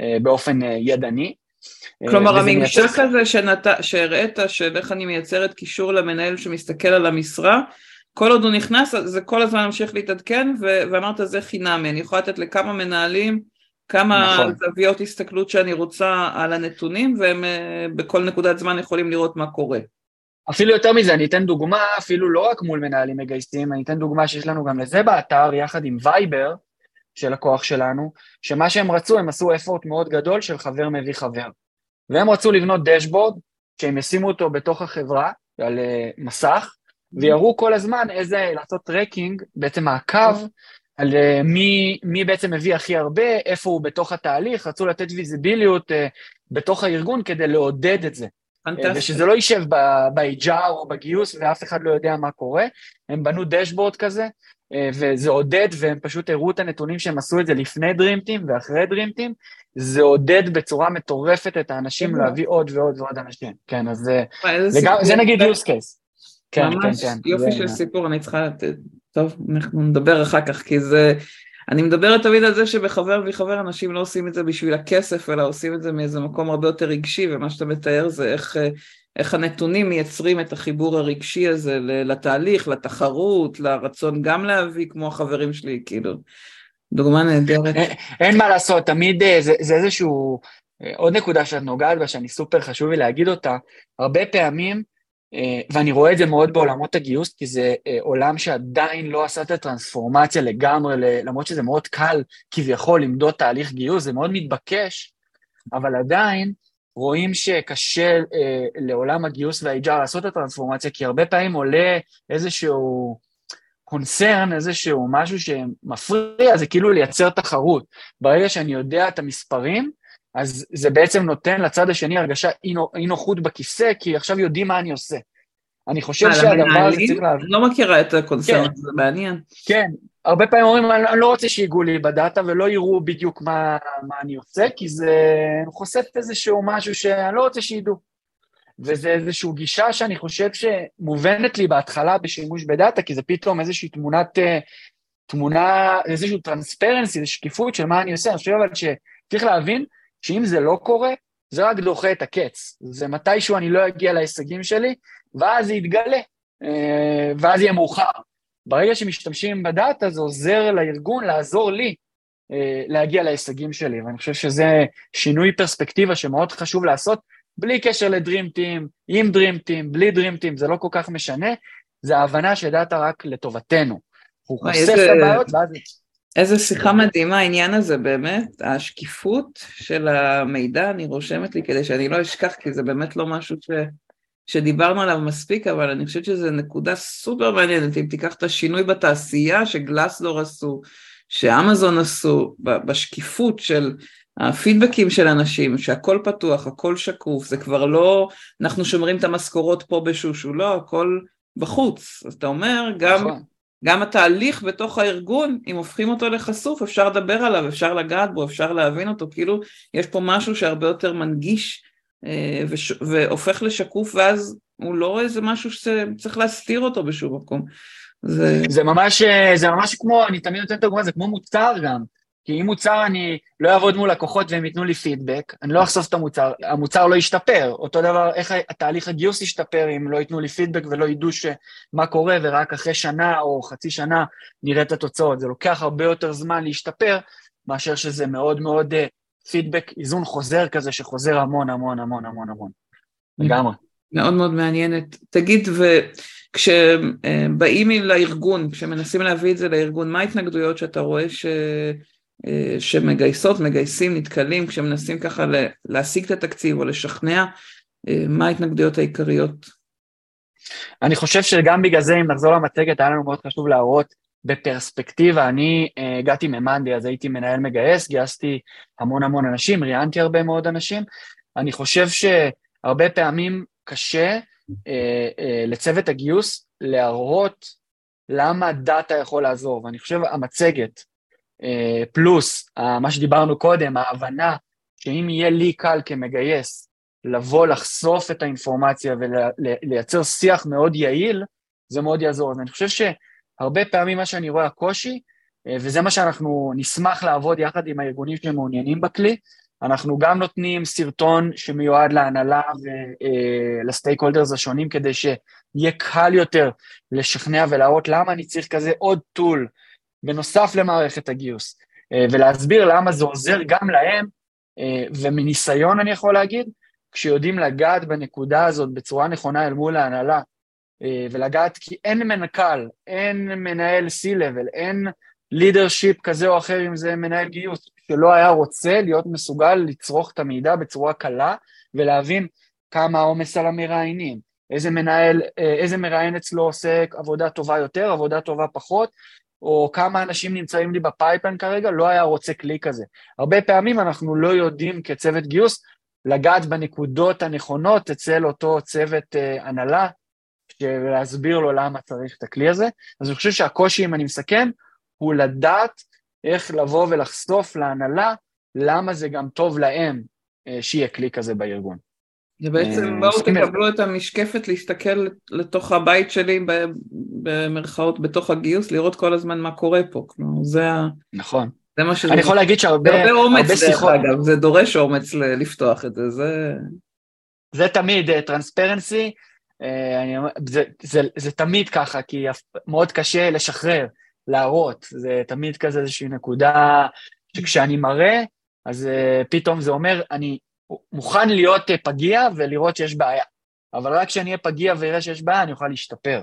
[SPEAKER 3] אה, באופן אה, ידני.
[SPEAKER 1] כלומר הממשק הזה שנת... שהראית של איך אני מייצרת קישור למנהל שמסתכל על המשרה, כל עוד הוא נכנס זה כל הזמן ממשיך להתעדכן ו... ואמרת זה חינמי, אני יכולה לתת לכמה מנהלים כמה נכון. זוויות הסתכלות שאני רוצה על הנתונים והם אה, בכל נקודת זמן יכולים לראות מה קורה.
[SPEAKER 3] אפילו יותר מזה, אני אתן דוגמה, אפילו לא רק מול מנהלים מגייסים, אני אתן דוגמה שיש לנו גם לזה באתר, יחד עם וייבר, של לקוח שלנו, שמה שהם רצו, הם עשו אפורט מאוד גדול של חבר מביא חבר. והם רצו לבנות דשבורד, שהם ישימו אותו בתוך החברה, על אה, מסך, ויראו כל הזמן איזה, לעשות tracking, בעצם מעקב, על אה, מי, מי בעצם מביא הכי הרבה, איפה הוא בתוך התהליך, רצו לתת ויזיביליות אה, בתוך הארגון כדי לעודד את זה. פנטסטי. ושזה לא יישב ב-HR או בגיוס ואף אחד לא יודע מה קורה, הם בנו דשבורד כזה, אה, וזה עודד, והם פשוט הראו את הנתונים שהם עשו את זה לפני DreamTeam ואחרי DreamTeam, זה עודד בצורה מטורפת את האנשים להביא עוד ועוד ועוד אנשים. כן, אז זה, נגיד use case.
[SPEAKER 1] כן, כן, כן. יופי. של סיפור, אני צריכה לתת, טוב, אנחנו נדבר אחר כך, כי זה, אני מדברת תמיד על זה שבחבר וחבר אנשים לא עושים את זה בשביל הכסף, אלא עושים את זה מאיזה מקום הרבה יותר רגשי, ומה שאתה מתאר זה איך, איך הנתונים מייצרים את החיבור הרגשי הזה לתהליך, לתחרות, לרצון גם להביא כמו החברים שלי, כאילו. דוגמה נהדרת.
[SPEAKER 3] אין, אין מה לעשות, תמיד אה, זה, זה איזשהו, אה, עוד נקודה שאת נוגעת בה, שאני סופר חשוב לי להגיד אותה, הרבה פעמים, אה, ואני רואה את זה מאוד בעולמות הגיוס, כי זה עולם שעדיין לא עשה את הטרנספורמציה לגמרי, למרות שזה מאוד קל כביכול למדוד תהליך גיוס, זה מאוד מתבקש, אבל עדיין רואים שקשה לעולם הגיוס וה-HR לעשות את הטרנספורמציה, כי הרבה פעמים עולה איזשהו קונצרן, איזשהו משהו שמפריע, זה כאילו לייצר תחרות. ברגע שאני יודע את המספרים, אז זה בעצם נותן לצד השני הרגשה אי נוחות בכיסא, כי עכשיו יודעים מה אני עושה. אני חושב שהדבר הזה צריך להבין.
[SPEAKER 1] אני לא מכירה את הקונצרן, כן. זה מעניין.
[SPEAKER 3] כן, הרבה פעמים אומרים, אני לא רוצה שיגעו לי בדאטה ולא יראו בדיוק מה, מה אני עושה, כי זה חושף איזשהו משהו שאני לא רוצה שידעו. וזה איזושהי גישה שאני חושב שמובנת לי בהתחלה בשימוש בדאטה, כי זה פתאום איזושהי תמונת, אה, תמונה, איזושהי טרנספרנסי, איזושהי שקיפות של מה אני עושה, אני חושב אבל שצריך להבין שאם זה לא קורה, זה רק דוחה את הקץ. זה מתישהו אני לא אגיע להישגים שלי, ואז זה יתגלה, אה, ואז יהיה מאוחר. ברגע שמשתמשים בדאטה, זה עוזר לארגון לעזור לי אה, להגיע להישגים שלי, ואני חושב שזה שינוי פרספקטיבה שמאוד חשוב לעשות, בלי קשר לדרים טים, עם דרים טים, בלי דרים טים, זה לא כל כך משנה, זה ההבנה שדאטה רק לטובתנו. הוא חושף את הבעיות ואז...
[SPEAKER 1] איזה שיחה מדהימה העניין הזה באמת, השקיפות של המידע, אני רושמת לי כדי שאני לא אשכח, כי זה באמת לא משהו ש... שדיברנו עליו מספיק, אבל אני חושבת שזו נקודה סופר מעניינת, אם תיקח את השינוי בתעשייה שגלסדור עשו, שאמזון עשו, בשקיפות של הפידבקים של אנשים, שהכל פתוח, הכל שקוף, זה כבר לא, אנחנו שומרים את המשכורות פה בשושו, לא, הכל בחוץ. אז אתה אומר, גם, נכון. גם התהליך בתוך הארגון, אם הופכים אותו לחשוף, אפשר לדבר עליו, אפשר לגעת בו, אפשר להבין אותו, כאילו יש פה משהו שהרבה יותר מנגיש אה, וש, והופך לשקוף, ואז הוא לא איזה משהו שצריך להסתיר אותו בשום מקום.
[SPEAKER 3] זה... זה ממש, אה, זה ממש כמו, אני תמיד נותן את הדוגמה, זה כמו מוצר גם. כי אם מוצר אני לא אעבוד מול לקוחות והם ייתנו לי פידבק, אני לא אחשוף את המוצר, המוצר לא ישתפר. אותו דבר, איך התהליך הגיוס ישתפר אם לא ייתנו לי פידבק ולא ידעו מה קורה ורק אחרי שנה או חצי שנה נראה את התוצאות. זה לוקח הרבה יותר זמן להשתפר מאשר שזה מאוד מאוד אה, פידבק, איזון חוזר כזה שחוזר המון המון המון המון המון. לגמרי.
[SPEAKER 1] מאוד מאוד מעניינת. תגיד, וכשבאים לארגון, כשמנסים להביא את זה לארגון, מה ההתנגדויות שאתה רואה ש... אה, שמגייסות, מגייסים, נתקלים, כשמנסים ככה להשיג את התקציב או לשכנע, אה, מה ההתנגדויות העיקריות?
[SPEAKER 3] אני חושב שגם בגלל זה, אם נחזור למצגת, היה לנו מאוד חשוב להראות בפרספקטיבה, אני uh, הגעתי ממאנדי, אז הייתי מנהל מגייס, גייסתי המון המון אנשים, ראיינתי הרבה מאוד אנשים. אני חושב שהרבה פעמים קשה לצוות הגיוס להראות למה דאטה יכול לעזור, ואני חושב המצגת אה, פלוס מה שדיברנו קודם, ההבנה שאם יהיה לי קל כמגייס לבוא לחשוף את האינפורמציה ולייצר שיח מאוד יעיל, זה מאוד יעזור. אז אני חושב שהרבה פעמים מה שאני רואה הקושי, אה, וזה מה שאנחנו נשמח לעבוד יחד עם הארגונים שמעוניינים בכלי, אנחנו גם נותנים סרטון שמיועד להנהלה ולסטייק אה, הולדרס השונים כדי שיהיה קל יותר לשכנע ולהראות למה אני צריך כזה עוד טול בנוסף למערכת הגיוס, אה, ולהסביר למה זה עוזר גם להם, אה, ומניסיון אני יכול להגיד, כשיודעים לגעת בנקודה הזאת בצורה נכונה אל מול ההנהלה, אה, ולגעת, כי אין מנכ"ל, אין מנהל C-Level, אין לידרשיפ כזה או אחר, אם זה מנהל גיוס, שלא היה רוצה להיות מסוגל לצרוך את המידע בצורה קלה, ולהבין כמה העומס על המראיינים, איזה מנהל, איזה מראיין אצלו עושה עבודה טובה יותר, עבודה טובה פחות, או כמה אנשים נמצאים לי בפייפן כרגע, לא היה רוצה כלי כזה. הרבה פעמים אנחנו לא יודעים כצוות גיוס לגעת בנקודות הנכונות אצל אותו צוות uh, הנהלה, ולהסביר לו למה צריך את הכלי הזה. אז אני חושב שהקושי, אם אני מסכם, הוא לדעת איך לבוא ולחשוף להנהלה למה זה גם טוב להם uh, שיהיה כלי כזה בארגון.
[SPEAKER 1] ובעצם בואו תקבלו את המשקפת להסתכל לתוך הבית שלי במרכאות בתוך הגיוס, לראות כל הזמן מה קורה פה, כלומר זה ה...
[SPEAKER 3] נכון.
[SPEAKER 1] זה מה שזה...
[SPEAKER 3] אני יכול להגיד שהרבה
[SPEAKER 1] הרבה אומץ דרך אגב, זה דורש אומץ לפתוח את זה, זה...
[SPEAKER 3] זה תמיד טרנספרנסי, uh, זה, זה, זה תמיד ככה, כי מאוד קשה לשחרר, להראות, זה תמיד כזה איזושהי נקודה שכשאני מראה, אז uh, פתאום זה אומר, אני מוכן להיות uh, פגיע ולראות שיש בעיה, אבל רק כשאני אהיה פגיע ואראה שיש בעיה, אני אוכל להשתפר.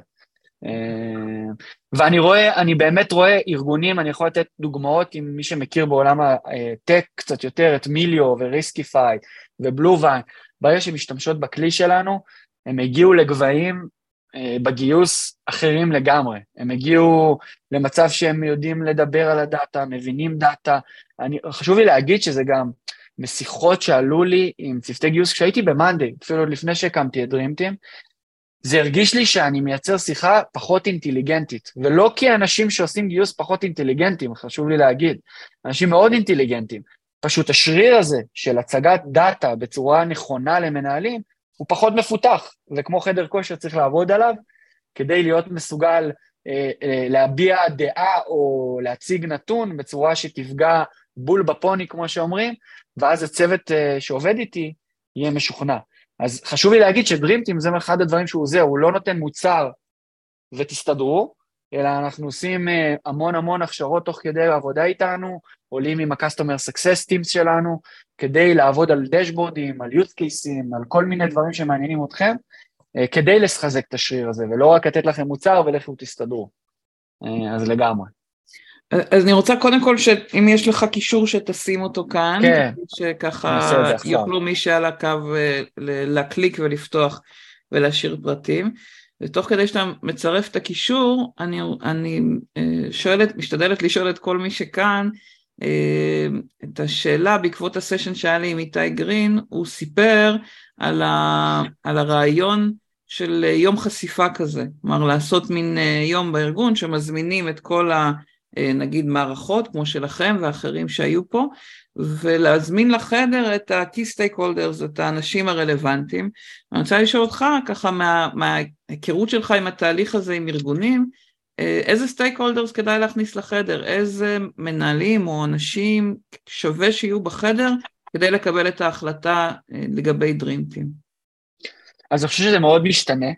[SPEAKER 3] אה, ואני רואה, אני באמת רואה ארגונים, אני יכול לתת דוגמאות עם מי שמכיר בעולם הטק קצת יותר, את Melio ו Riskified ו BlueVine, ברגע שמשתמשות בכלי שלנו, הם הגיעו לגבהים אה, בגיוס אחרים לגמרי. הם הגיעו למצב שהם יודעים לדבר על הדאטה, מבינים דאטה. אני, חשוב לי להגיד שזה גם משיחות שעלו לי עם צוותי גיוס כשהייתי ב monday, אפילו עוד לפני שהקמתי את DreamTeam, זה הרגיש לי שאני מייצר שיחה פחות אינטליגנטית, ולא כי אנשים שעושים גיוס פחות אינטליגנטים, חשוב לי להגיד, אנשים מאוד אינטליגנטים, פשוט השריר הזה של הצגת דאטה בצורה נכונה למנהלים, הוא פחות מפותח, וכמו חדר כושר צריך לעבוד עליו, כדי להיות מסוגל להביע דעה או להציג נתון בצורה שתפגע בול בפוני, כמו שאומרים, ואז הצוות אה, שעובד איתי יהיה משוכנע. אז חשוב לי להגיד שדרימטים זה אחד הדברים שהוא עוזר, הוא לא נותן מוצר ותסתדרו, אלא אנחנו עושים אה, המון המון הכשרות תוך כדי העבודה איתנו, עולים עם ה-Customer Success Teams שלנו, כדי לעבוד על דשבורדים, על use cases, על כל מיני דברים שמעניינים אתכם, אה, כדי לחזק את השריר הזה, ולא רק לתת לכם מוצר ולכו תסתדרו. אה, אז לגמרי.
[SPEAKER 1] אז אני רוצה קודם כל שאם יש לך קישור שתשים אותו כאן, כן, שככה יוכלו מי שעל הקו אה, להקליק ולפתוח ולהשאיר פרטים. ותוך כדי שאתה מצרף את הקישור, אני, אני אה, שואלת, משתדלת לשאול את כל מי שכאן, אה, את השאלה בעקבות הסשן שהיה לי עם איתי גרין, הוא סיפר על, ה, על הרעיון של יום חשיפה כזה, כלומר לעשות מין יום בארגון שמזמינים את כל ה... אה, נגיד מערכות כמו שלכם ואחרים שהיו פה, ולהזמין לחדר את ה-key stakeholders, את האנשים הרלוונטיים. אני רוצה לשאול אותך, ככה מה, מההיכרות שלך עם התהליך הזה עם ארגונים, אה, איזה stakeholders כדאי להכניס לחדר? איזה מנהלים או אנשים שווה שיהיו בחדר כדי לקבל את ההחלטה אה, לגבי Team?
[SPEAKER 3] אז אני חושב שזה מאוד משתנה.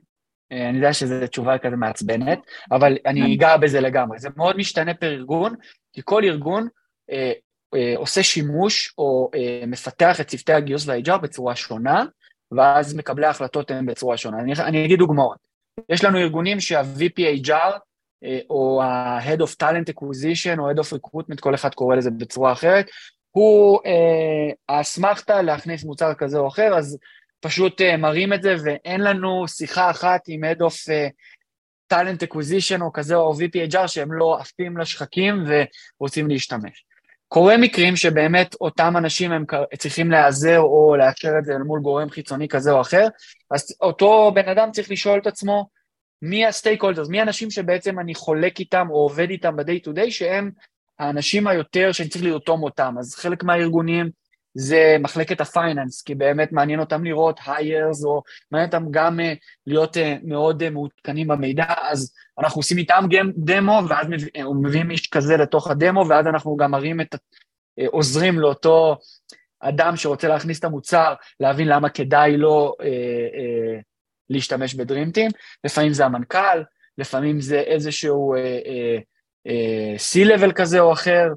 [SPEAKER 3] אה, אני יודע שזו תשובה כזה מעצבנת, אבל אני כן. אגע בזה לגמרי. זה מאוד משתנה פר ארגון, כי כל ארגון אה, אה, עושה שימוש או אה, מפתח את צוותי הגיוס וה-HR בצורה שונה, ואז מקבלי ההחלטות הם בצורה שונה. אני, אני אגיד דוגמאות. יש לנו ארגונים שה-VP HR, אה, או ה-Head of Talent Acquisition, או Head of Recruitment, כל אחד קורא לזה בצורה אחרת, הוא אה, האסמכתה להכניס מוצר כזה או אחר, אז פשוט uh, מראים את זה, ואין לנו שיחה אחת עם of uh, Talent Acquisition או כזה, או VPHR, שהם לא עפים לשחקים ורוצים להשתמש. קורה מקרים שבאמת אותם אנשים הם צריכים להיעזר או לאשר את זה אל מול גורם חיצוני כזה או אחר, אז אותו בן אדם צריך לשאול את עצמו מי הסטייק הולדרס, מי האנשים שבעצם אני חולק איתם או עובד איתם ב-day to day, שהם האנשים היותר שאני צריך לרתום אותם. אז חלק מהארגונים זה מחלקת הפייננס, כי באמת מעניין אותם לראות היירס, או מעניין אותם גם uh, להיות uh, מאוד uh, מעודכנים במידע, אז אנחנו עושים איתם גם דמו, ואז מביא, uh, מביאים איש כזה לתוך הדמו, ואז אנחנו גם מראים את, עוזרים לאותו אדם שרוצה להכניס את המוצר, להבין למה כדאי לו uh, uh, להשתמש בדרימטים, לפעמים זה המנכ"ל, לפעמים זה איזשהו uh, uh, C-Level כזה או אחר,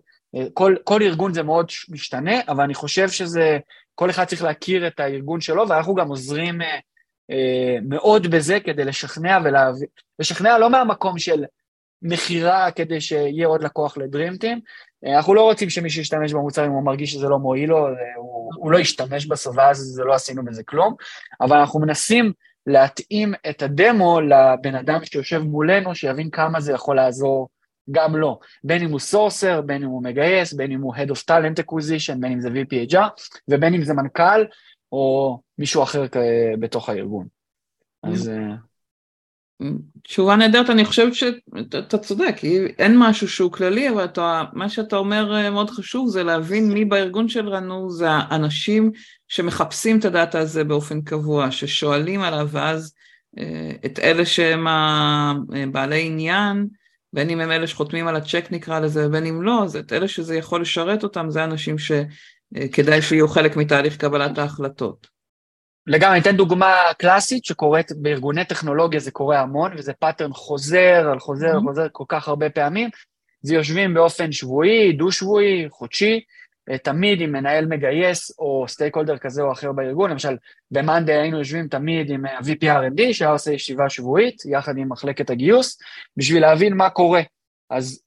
[SPEAKER 3] כל, כל ארגון זה מאוד משתנה, אבל אני חושב שזה, כל אחד צריך להכיר את הארגון שלו, ואנחנו גם עוזרים אה, אה, מאוד בזה כדי לשכנע ולהביא, לשכנע לא מהמקום של מכירה כדי שיהיה עוד לקוח לדרימטים, אה, אנחנו לא רוצים שמישהו ישתמש במוצר אם הוא מרגיש שזה לא מועיל לו, הוא, הוא לא ישתמש בסוף, ואז זה לא עשינו בזה כלום, אבל אנחנו מנסים להתאים את הדמו לבן אדם שיושב מולנו, שיבין כמה זה יכול לעזור גם לא, בין אם הוא סורסר, בין אם הוא מגייס, בין אם הוא Head of Talent Acquisition, בין אם זה VPHR, ובין אם זה מנכ"ל או מישהו אחר בתוך הארגון. אז... אה,
[SPEAKER 1] תשובה נהדרת, אני חושבת שאתה צודק, אין משהו שהוא כללי, אבל אתה, מה שאתה אומר אה, מאוד חשוב זה להבין מי בארגון שלנו זה האנשים שמחפשים את הדאטה הזה באופן קבוע, ששואלים עליו, ואז אה, את אלה שהם הבעלי עניין, בין אם הם אלה שחותמים על הצ'ק נקרא לזה, ובין אם לא, אז את אלה שזה יכול לשרת אותם, זה אנשים שכדאי שיהיו חלק מתהליך קבלת ההחלטות.
[SPEAKER 3] לגמרי, אני אתן דוגמה קלאסית שקורית בארגוני טכנולוגיה, זה קורה המון, וזה pattern חוזר על חוזר על mm-hmm. חוזר כל כך הרבה פעמים. זה יושבים באופן שבועי, דו-שבועי, חודשי, אה, תמיד עם מנהל מגייס או stakeholder כזה או אחר בארגון, למשל במאנדי היינו יושבים תמיד עם ה-VP R&D שהיה עושה ישיבה שבועית יחד עם מחלקת הגיוס, בשביל להבין מה קורה. אז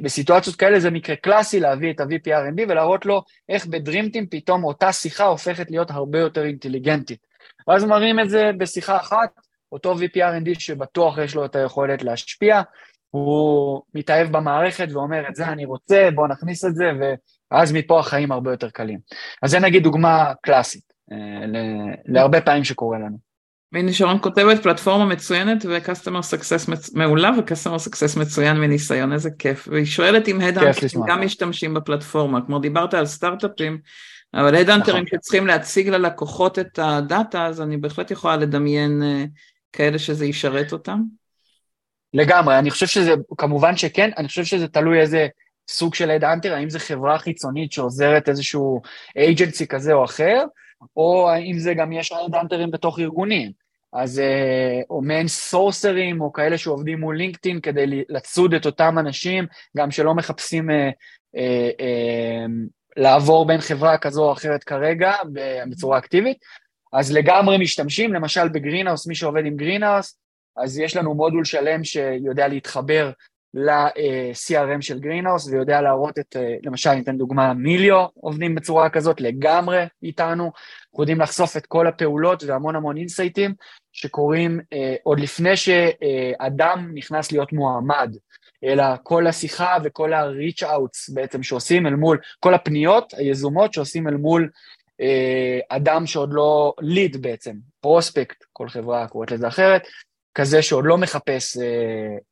[SPEAKER 3] בסיטואציות כאלה זה מקרה קלאסי להביא את ה-VP R&D ולהראות לו איך בדרימטים פתאום אותה שיחה הופכת להיות הרבה יותר אינטליגנטית. ואז מראים את זה בשיחה אחת, אותו VP R&D שבטוח יש לו את היכולת להשפיע, הוא מתאהב במערכת ואומר את זה אני רוצה, בוא נכניס את זה, ואז מפה החיים הרבה יותר קלים. אז זה נגיד דוגמה קלאסית, אה, להרבה פעמים שקורה לנו.
[SPEAKER 1] והנה שרון כותבת פלטפורמה מצוינת ו-customer success מעולה ו-customer success מצוין מניסיון, איזה כיף. והיא שואלת אם הדאנטרים גם משתמשים בפלטפורמה, כמו דיברת על סטארט-אפים, אבל הדאנטרים נכון. שצריכים להציג ללקוחות את הדאטה, אז אני בהחלט יכולה לדמיין uh, כאלה שזה ישרת אותם.
[SPEAKER 3] לגמרי, אני חושב שזה, כמובן שכן, אני חושב שזה תלוי איזה סוג של head hunter, האם זו חברה חיצונית שעוזרת איזשהו agency כזה או אחר, או האם זה גם יש הד האנטרים בתוך ארגונים. אז אה, או מעין סורסרים, או כאלה שעובדים מול לינקדאין כדי לצוד את אותם אנשים, גם שלא מחפשים אה, אה, אה, לעבור בין חברה כזו או אחרת כרגע בצורה אקטיבית, אז לגמרי משתמשים, למשל בגרינהאוס, מי שעובד עם גרינהאוס, אז יש לנו מודול שלם שיודע להתחבר ל-CRM של גרינהאוס ויודע להראות את, אה, למשל, ניתן דוגמה, מיליו עובדים בצורה כזאת לגמרי איתנו, אנחנו יודעים לחשוף את כל הפעולות והמון המון אינסייטים שקורים אה, עוד לפני שאדם נכנס להיות מועמד, אלא כל השיחה וכל ה-reach outs בעצם שעושים אל מול, כל הפניות היזומות שעושים אל מול אה, אדם שעוד לא ליד בעצם, prospect, כל חברה קוראת לזה אחרת, כזה שעוד לא מחפש אה,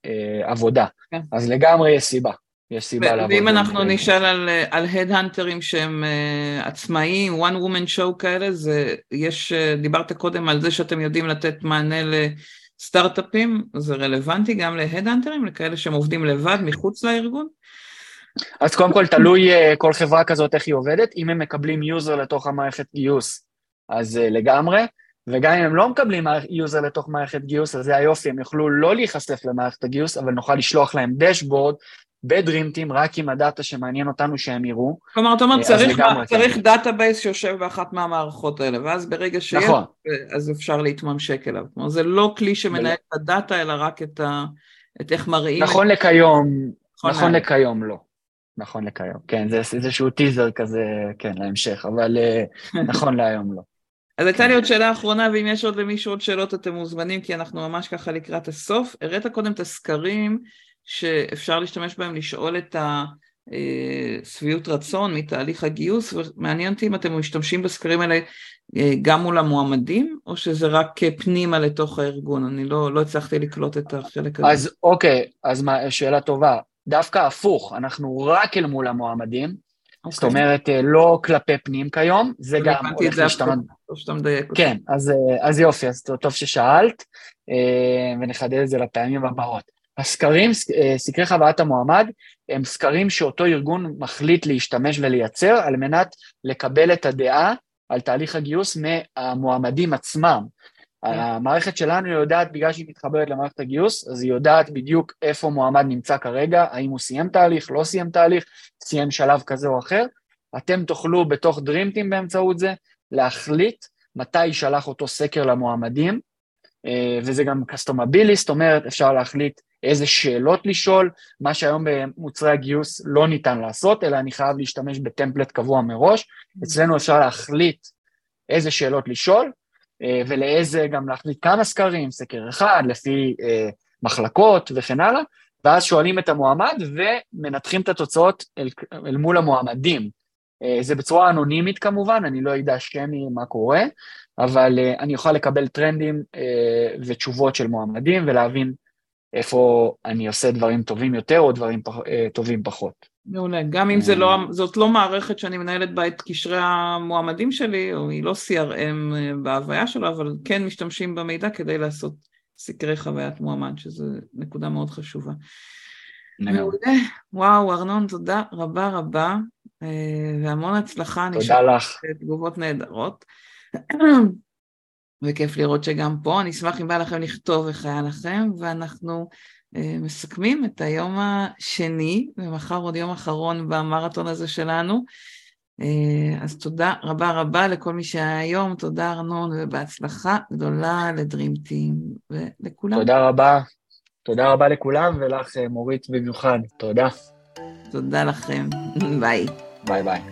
[SPEAKER 3] אה, עבודה. כן. אז לגמרי יש סיבה. יש סיבה לעבוד.
[SPEAKER 1] ואם אנחנו נשאל על, על הד האנטרים שהם uh, עצמאיים, one woman show כאלה, זה, יש, uh, דיברת קודם על זה שאתם יודעים לתת מענה לסטארט-אפים, זה רלוונטי גם להד האנטרים, לכאלה שהם עובדים לבד מחוץ לארגון?
[SPEAKER 3] אז קודם כל תלוי uh, כל חברה כזאת איך היא עובדת, אם הם מקבלים user לתוך המערכת גיוס, אז uh, לגמרי. וגם אם הם לא מקבלים user לתוך מערכת גיוס, אז זה היופי, הם יוכלו לא להיחשף למערכת הגיוס, אבל נוכל לשלוח להם dashboard בדרים טים רק עם הדאטה שמעניין אותנו שהם יראו.
[SPEAKER 1] כלומר, אתה אומר, אה, צריך, צריך database שיושב באחת מהמערכות האלה, ואז ברגע שיש, נכון. אז אפשר להתממשק אליו. כלומר, זה לא כלי שמנהל את הדאטה, אלא רק את, ה, את איך מראים...
[SPEAKER 3] נכון את... לכיום, נכון, נכון לכיום לא. נכון לכיום, כן, זה איזשהו טיזר כזה, כן, להמשך, אבל אה, [LAUGHS] נכון להיום לא.
[SPEAKER 1] אז הייתה לי עוד שאלה אחרונה, ואם יש עוד למישהו עוד שאלות אתם מוזמנים, כי אנחנו ממש ככה לקראת הסוף. הראית קודם את הסקרים שאפשר להשתמש בהם לשאול את השביעות רצון מתהליך הגיוס, ומעניין אותי אם אתם משתמשים בסקרים האלה אה, גם מול המועמדים, או שזה רק פנימה לתוך הארגון? אני לא, לא הצלחתי לקלוט את החלק הזה.
[SPEAKER 3] אז אוקיי, אז מה, שאלה טובה. דווקא הפוך, אנחנו רק אל מול המועמדים, Okay. זאת. אומרת, אה, לא כלפי פנים כיום, זה גם
[SPEAKER 1] הולך להשתנות. שאתה מדייק.
[SPEAKER 3] כן, אז, אה, אז יופי, אז טוב ששאלת, אה, ונחדד את זה לפעמים הבאות. הסקרים, סקרי חוויית המועמד, הם סקרים שאותו ארגון מחליט להשתמש ולייצר על מנת לקבל את הדעה על תהליך הגיוס מהמועמדים עצמם. כן. המערכת שלנו יודעת, בגלל שהיא מתחברת למערכת הגיוס, אז היא יודעת בדיוק איפה מועמד נמצא כרגע, האם הוא סיים תהליך, לא סיים תהליך, סיים שלב כזה או אחר. אתם תוכלו בתוך דרימטים באמצעות זה להחליט מתי יישלח אותו סקר למועמדים, אה, וזה גם קסטומבילי, זאת אומרת אפשר להחליט איזה שאלות לשאול, מה שהיום במוצרי הגיוס לא ניתן לעשות, אלא אני חייב להשתמש בטמפלט קבוע מראש. אצלנו אפשר להחליט איזה שאלות לשאול, ולאיזה גם להחליט כמה סקרים, סקר אחד, לפי אה, מחלקות וכן הלאה, ואז שואלים את המועמד ומנתחים את התוצאות אל, אל מול המועמדים. זה בצורה אנונימית כמובן, אני לא אדע שמי מה קורה, אבל אני אוכל לקבל טרנדים ותשובות של מועמדים ולהבין איפה אני עושה דברים טובים יותר או דברים טובים פחות.
[SPEAKER 1] מעולה, גם אם זה לא, זאת לא מערכת שאני מנהלת בה את קשרי המועמדים שלי, או היא לא CRM בהוויה שלו, אבל כן משתמשים במידע כדי לעשות סקרי חוויית מועמד, שזו נקודה מאוד חשובה. מעולה, וואו, ארנון, תודה רבה רבה, והמון הצלחה.
[SPEAKER 3] תודה לך.
[SPEAKER 1] תגובות נהדרות. וכיף לראות שגם פה, אני אשמח אם בא לכם לכתוב איך היה לכם, ואנחנו מסכמים את היום השני, ומחר עוד יום אחרון במרתון הזה שלנו. אז תודה רבה רבה לכל מי שהיה היום, תודה ארנון, ובהצלחה גדולה לדרים טים ולכולם.
[SPEAKER 3] תודה רבה, תודה רבה לכולם, ולך מורית במיוחד, תודה.
[SPEAKER 1] תודה לכם, ביי.
[SPEAKER 3] ביי ביי.